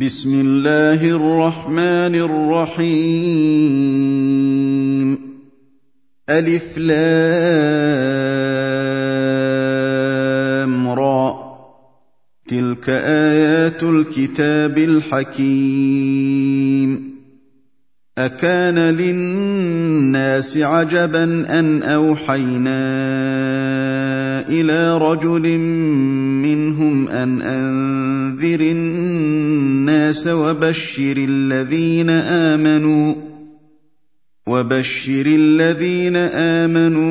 بسم الله الرحمن الرحيم. ألف لام را. تلك آيات الكتاب الحكيم. أكان للناس عجبا أن أوحينا إلى رجل منهم أن أنذر الناس وبشر الذين آمنوا وبشر الذين آمنوا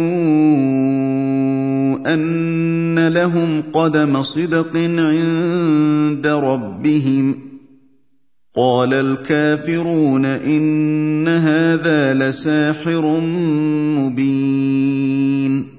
أن لهم قدم صدق عند ربهم. قال الكافرون إن هذا لساحر مبين.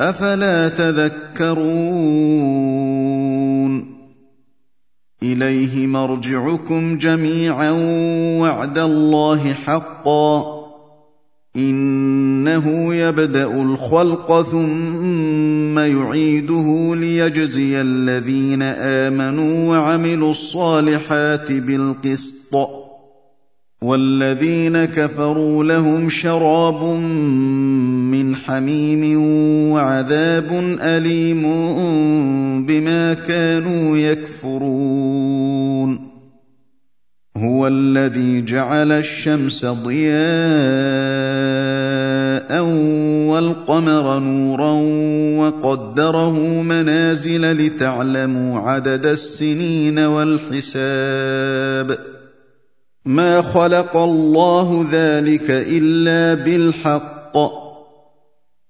أفلا تذكرون؟ إليه مرجعكم جميعا وعد الله حقا. إنه يبدأ الخلق ثم يعيده ليجزي الذين آمنوا وعملوا الصالحات بالقسط. والذين كفروا لهم شراب من حميم وعذاب أليم بما كانوا يكفرون. هو الذي جعل الشمس ضياء والقمر نورا وقدره منازل لتعلموا عدد السنين والحساب. ما خلق الله ذلك إلا بالحق.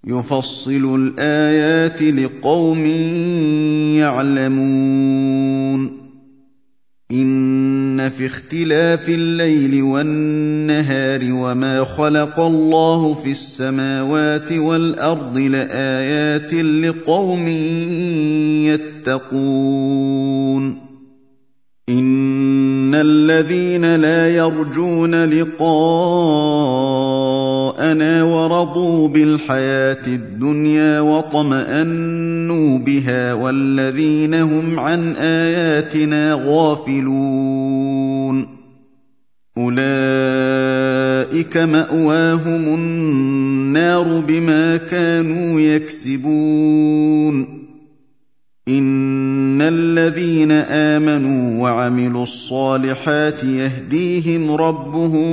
يفصل الايات لقوم يعلمون ان في اختلاف الليل والنهار وما خلق الله في السماوات والارض لايات لقوم يتقون ان الذين لا يرجون لقاءنا ورضوا بالحياة الدنيا واطمانوا بها والذين هم عن اياتنا غافلون اولئك ماواهم النار بما كانوا يكسبون ان الذين امنوا وعملوا الصالحات يهديهم ربهم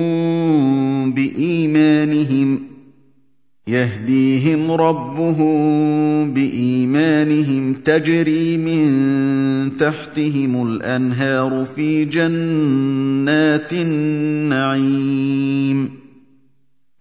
بايمانهم يهديهم ربهم بايمانهم تجري من تحتهم الانهار في جنات النعيم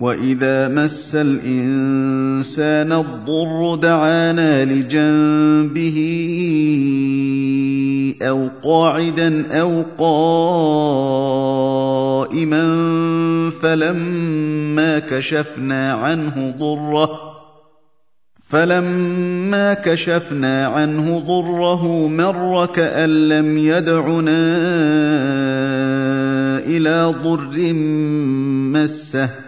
واذا مس الانسان الضر دعانا لجنبه أو قاعدا أو قائما فلما كشفنا عنه ضره فلما كشفنا عنه ضره مر كان لم يدعنا إلى ضر مسه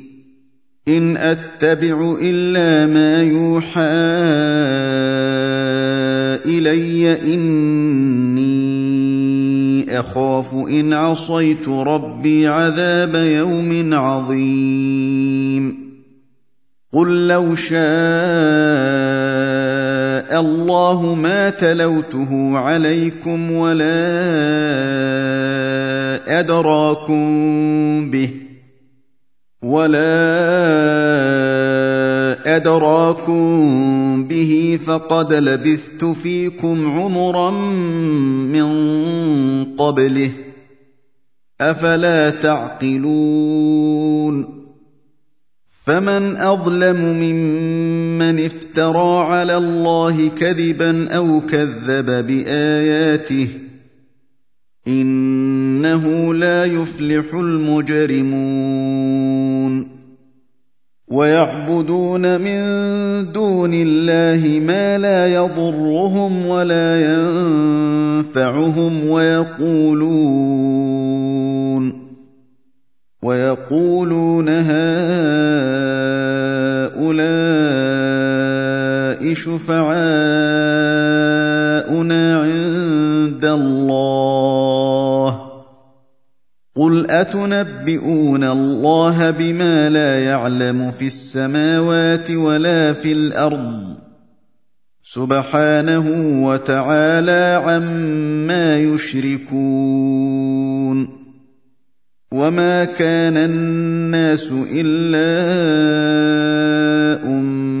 إن أتبع إلا ما يوحى إلي إني أخاف إن عصيت ربي عذاب يوم عظيم. قل لو شاء الله ما تلوته عليكم ولا أدراكم به ولا ادراكم به فقد لبثت فيكم عمرا من قبله افلا تعقلون فمن اظلم ممن افترى على الله كذبا أو كذب باياته إنه لا يفلح المجرمون. ويعبدون من دون الله ما لا يضرهم ولا ينفعهم ويقولون. ويقولون هؤلاء شفعاؤنا عند الله قل اتنبئون الله بما لا يعلم في السماوات ولا في الأرض سبحانه وتعالى عما يشركون وما كان الناس الا امه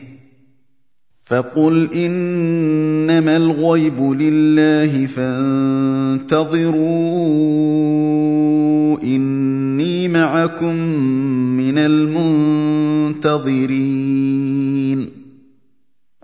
فقل إنما الغيب لله فانتظروا إني معكم من المنتظرين.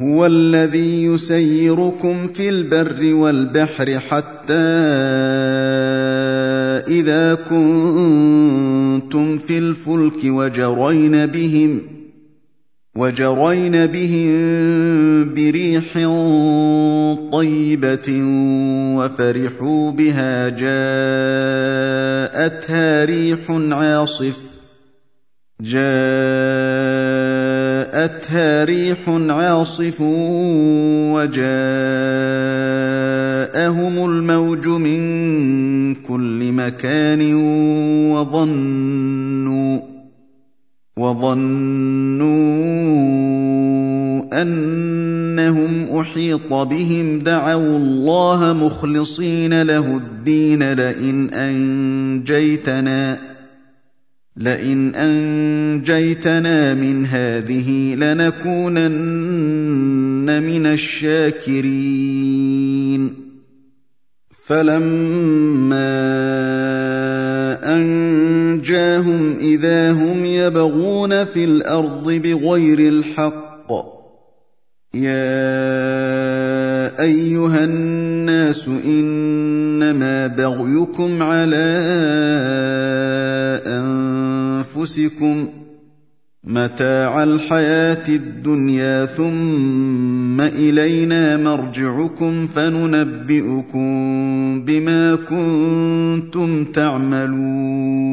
هو الذي يسيركم في البر والبحر حتى إذا كنتم في الفلك وجرين بهم وجرين بهم بريح طيبة وفرحوا بها جاءتها ريح عاصف جاءتها ريح عاصف وجاءهم الموج من كل مكان وظنوا وظنوا أنهم أحيط بهم دعوا الله مخلصين له الدين لئن أنجيتنا لئن أنجيتنا من هذه لنكونن من الشاكرين. فلما أنجاهم إذا هم يبغون في الأرض بغير الحق يا أيها الناس إنما بغيكم على أنفسكم متاع الحياة الدنيا ثم إلينا مرجعكم فننبئكم بما كنتم تعملون.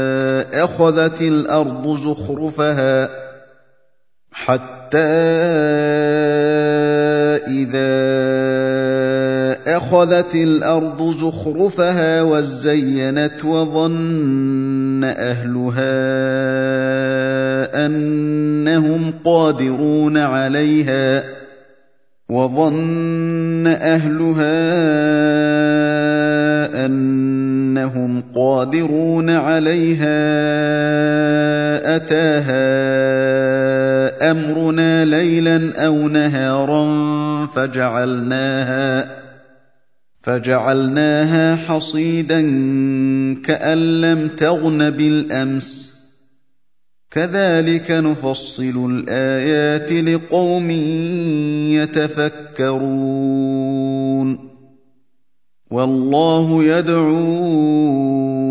أخذت الأرض زخرفها حتى إذا أخذت الأرض زخرفها وزينت وظن أهلها أنهم قادرون عليها وظن أهلها أنهم قادرون عليها أتاها أمرنا ليلا أو نهارا فجعلناها فجعلناها حصيدا كأن لم تغن بالأمس. كذلك نفصل الآيات لقوم يتفكرون. والله يدعو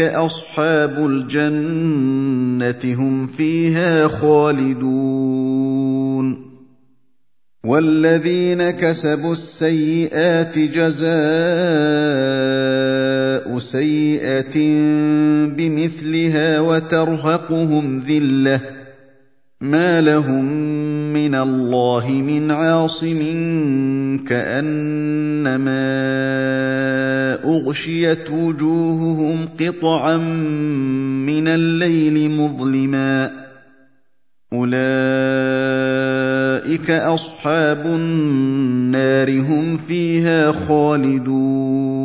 اصحاب الجنه هم فيها خالدون والذين كسبوا السيئات جزاء سيئه بمثلها وترهقهم ذله ما لهم من الله من عاصم كانما اغشيت وجوههم قطعا من الليل مظلما اولئك اصحاب النار هم فيها خالدون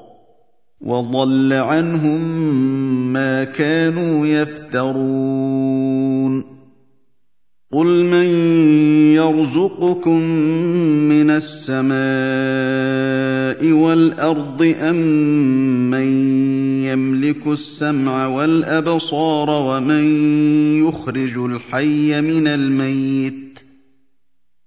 وضل عنهم ما كانوا يفترون. قل من يرزقكم من السماء والأرض أم من يملك السمع والأبصار ومن يخرج الحي من الميت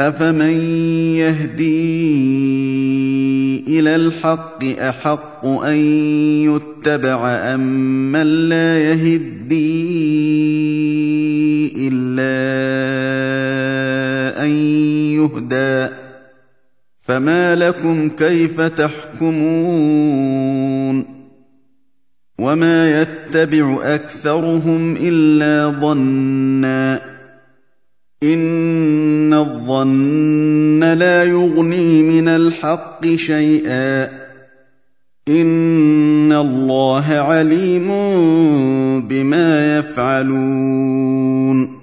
افمن يهدي إلى الحق أحق أن يتبع أم من لا يهدي إلا أن يهدى فما لكم كيف تحكمون وما يتبع أكثرهم إلا ظنّا إن الظن لا يغني من الحق شيئا إن الله عليم بما يفعلون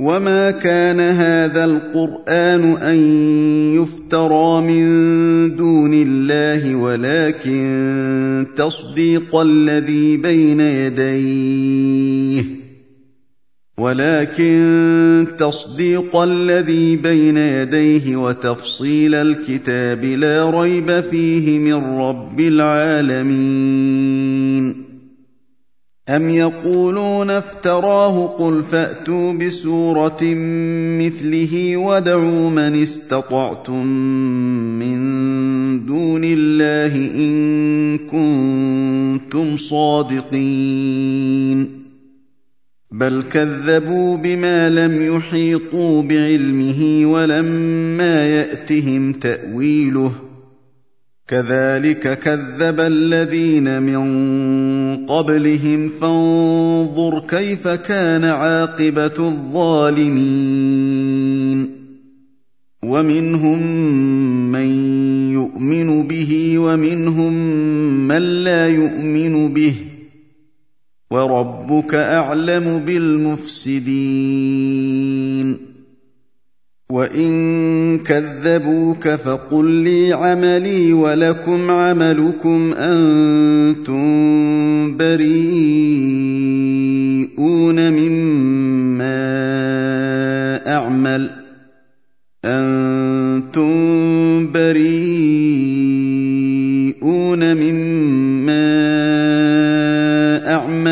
وما كان هذا القرآن أن يفترى من دون الله ولكن تصديق الذي بين يديه ولكن تصديق الذي بين يديه وتفصيل الكتاب لا ريب فيه من رب العالمين. أم يقولون افتراه قل فأتوا بسورة مثله وادعوا من استطعتم من دون الله إن كنتم صادقين. بل كذبوا بما لم يحيطوا بعلمه ولما يأتهم تأويله. كذلك كذب الذين من قبلهم. فانظر كيف كان عاقبة الظالمين. ومنهم من يؤمن به ومنهم من لا يؤمن به. وربك أعلم بالمفسدين. وإن كذبوك فقل لي عملي ولكم عملكم أنتم بريئون مما أعمل. أنتم بريئون مما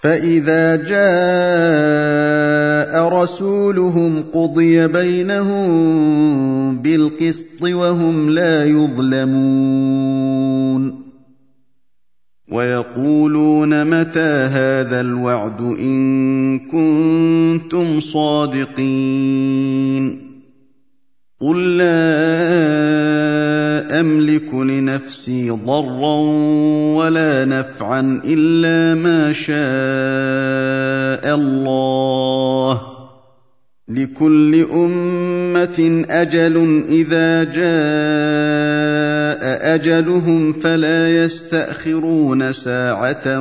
فاذا جاء رسولهم قضي بينهم بالقسط وهم لا يظلمون ويقولون متى هذا الوعد ان كنتم صادقين قل لا املك لنفسي ضرا نفعا إلا ما شاء الله. لكل أمة أجل إذا جاء أجلهم فلا يستأخرون ساعة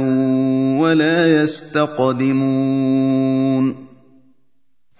ولا يستقدمون.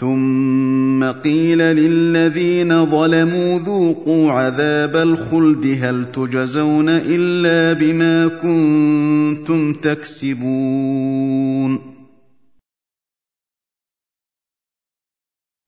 ثم قيل للذين ظلموا ذوقوا عذاب الخلد هل تجزون إلا بما كنتم تكسبون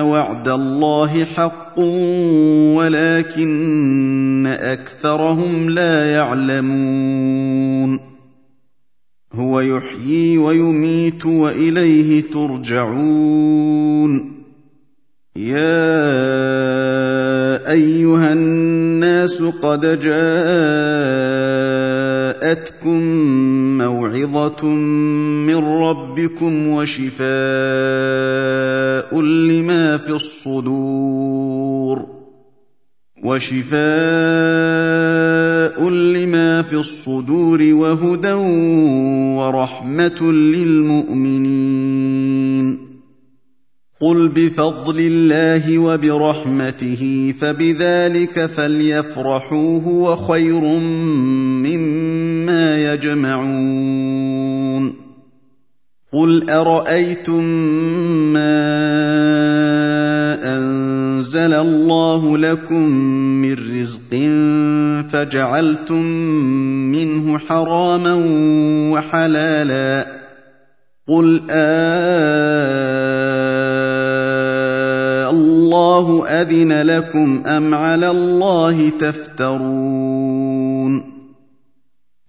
وعد الله حق ولكن أكثرهم لا يعلمون. هو يحيي ويميت وإليه ترجعون. يا أيها الناس قد جاءتكم موعظة من ربكم وشفاء. لما في الصدور وشفاء لما في الصدور وهدى ورحمه للمؤمنين قل بفضل الله وبرحمته فبذلك فليفرحوا هو خير مما يجمعون قل ارايتم ما انزل الله لكم من رزق فجعلتم منه حراما وحلالا قل آه الله اذن لكم ام على الله تفترون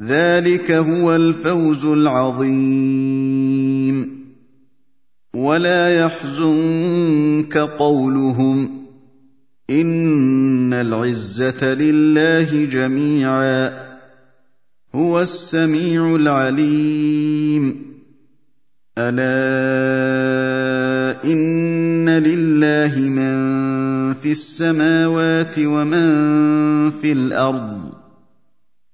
ذلك هو الفوز العظيم. ولا يحزنك قولهم إن العزة لله جميعا هو السميع العليم. ألا إن لله من في السماوات ومن في الأرض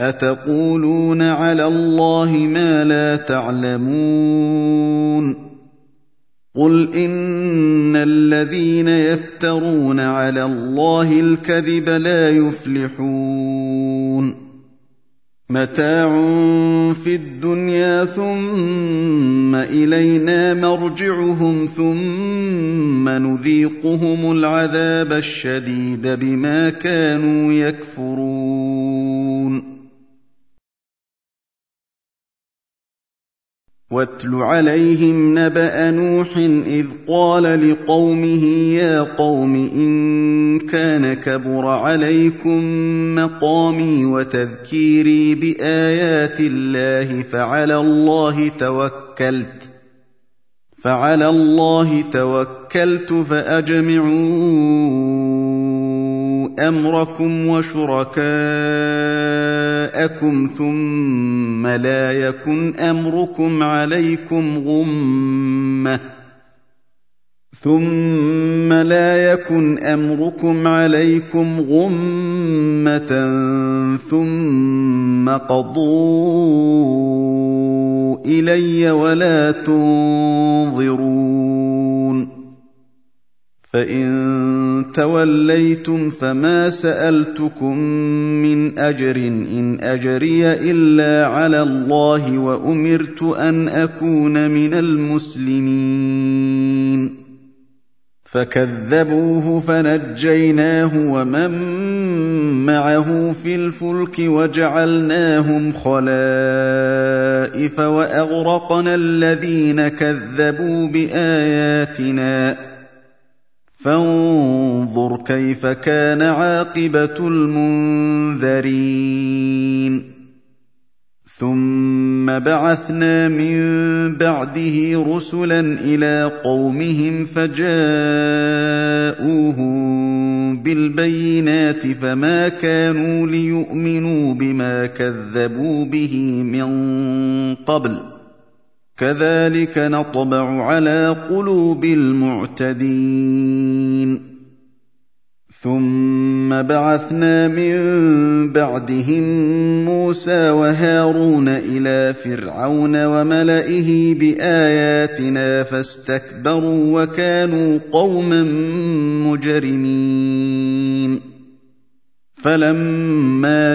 أتقولون على الله ما لا تعلمون قل إن الذين يفترون على الله الكذب لا يفلحون متاع في الدنيا ثم إلينا مرجعهم ثم نذيقهم العذاب الشديد بما كانوا يكفرون واتل عليهم نبأ نوح إذ قال لقومه يا قوم إن كان كبر عليكم مقامي وتذكيري بآيات الله فعلى الله توكلت فعلى الله توكلت فأجمعوا أمركم وشركاءكم ثم لا يكن أمركم عليكم غمة. ثم لا يكن أمركم عليكم غمة. ثم قضوا إلي ولا تنظرون. فإن توليتم فما سألتكم من أجر إن أجري إلا على الله وأمرت أن أكون من المسلمين. فكذبوه فنجيناه ومن معه في الفلك وجعلناهم خلائف وأغرقنا الذين كذبوا بآياتنا. فانظر كيف كان عاقبة المنذرين. ثم بعثنا من بعده رسلا إلى قومهم فجاءوهم بالبينات فما كانوا ليؤمنوا بما كذبوا به من قبل. كذلك نطبع على قلوب المعتدين. ثم بعثنا من بعدهم موسى وهارون إلى فرعون وملئه بآياتنا فاستكبروا وكانوا قوما مجرمين. فلما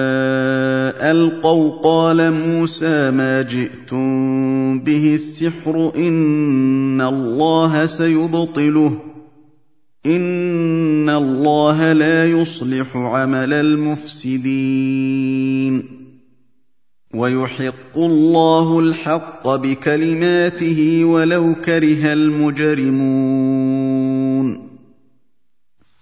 ألقوا قال موسى ما جئتم به السحر إن الله سيبطله إن الله لا يصلح عمل المفسدين ويحق الله الحق بكلماته ولو كره المجرمون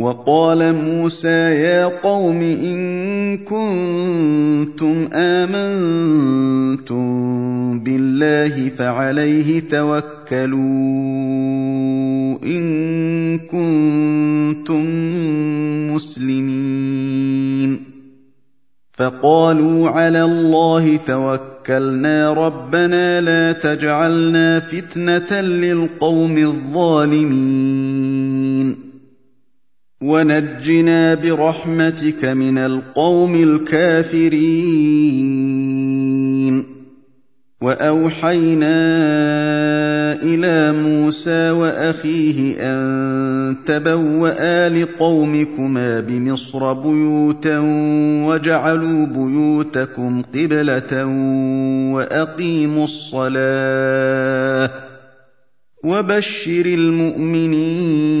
وقال موسى يا قوم إن كنتم آمنتم بالله فعليه توكلوا إن كنتم مسلمين. فقالوا على الله توكلنا ربنا لا تجعلنا فتنة للقوم الظالمين. ونجنا برحمتك من القوم الكافرين. وأوحينا إلى موسى وأخيه أن تبوأ لقومكما بمصر بيوتا وجعلوا بيوتكم قبلة وأقيموا الصلاة وبشر المؤمنين.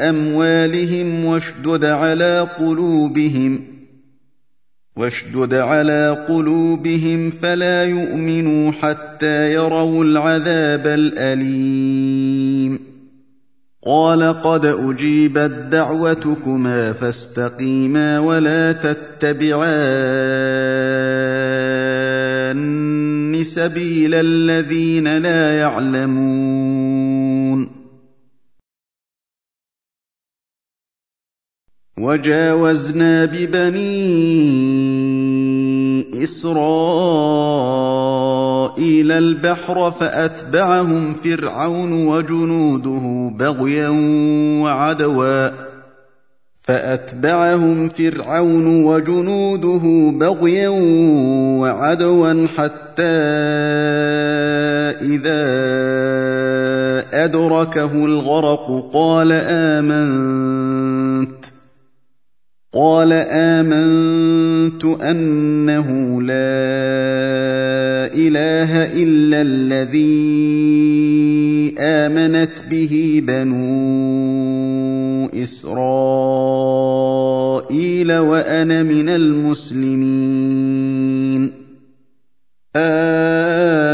أموالهم واشدد على قلوبهم واشدد على قلوبهم فلا يؤمنوا حتى يروا العذاب الأليم. قال قد أجيبت دعوتكما فاستقيما ولا تتبعان سبيل الذين لا يعلمون. وجاوزنا ببني إسرائيل البحر فأتبعهم فرعون وجنوده بغيا وعدوا. فأتبعهم فرعون وجنوده بغيا وعدوا حتى إذا أدركه الغرق قال آمنت. قال امنت انه لا اله الا الذي امنت به بنو اسرائيل وأنا من المسلمين. الان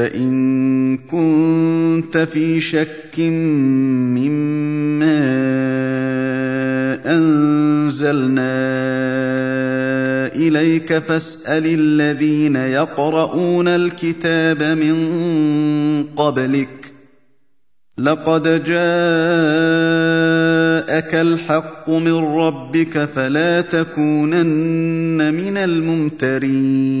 فإن كنت في شك مما أنزلنا إليك فاسأل الذين يقرؤون الكتاب من قبلك لقد جاءك الحق من ربك فلا تكونن من الممترين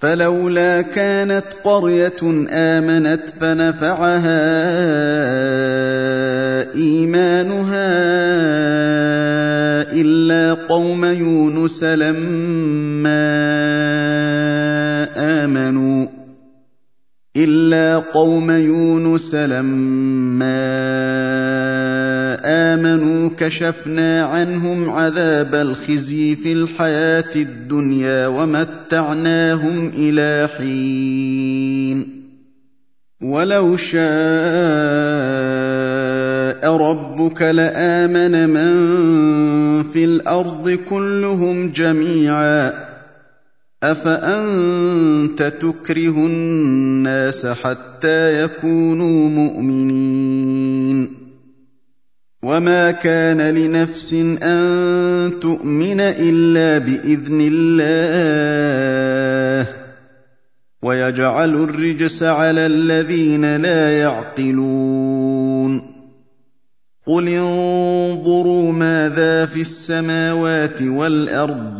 فلولا كانت قرية آمنت فنفعها إيمانها إلا قوم يونس لما آمنوا. إلا قوم يونس لما آمنوا كشفنا عنهم عذاب الخزي في الحياة الدنيا ومتعناهم إلى حين. ولو شاء ربك لآمن من في الأرض كلهم جميعاً. افانت تكره الناس حتى يكونوا مؤمنين؟ وما كان لنفس ان تؤمن الا باذن الله ويجعل الرجس على الذين لا يعقلون؟ قل انظروا ماذا في السماوات والارض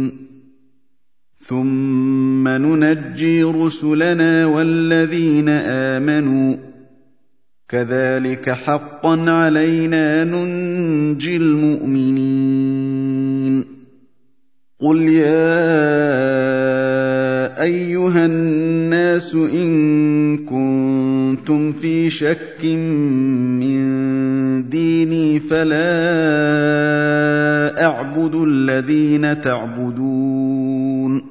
ثم ننجي رسلنا والذين امنوا كذلك حقا علينا ننجي المؤمنين قل يا ايها الناس ان كنتم في شك من ديني فلا اعبد الذين تعبدون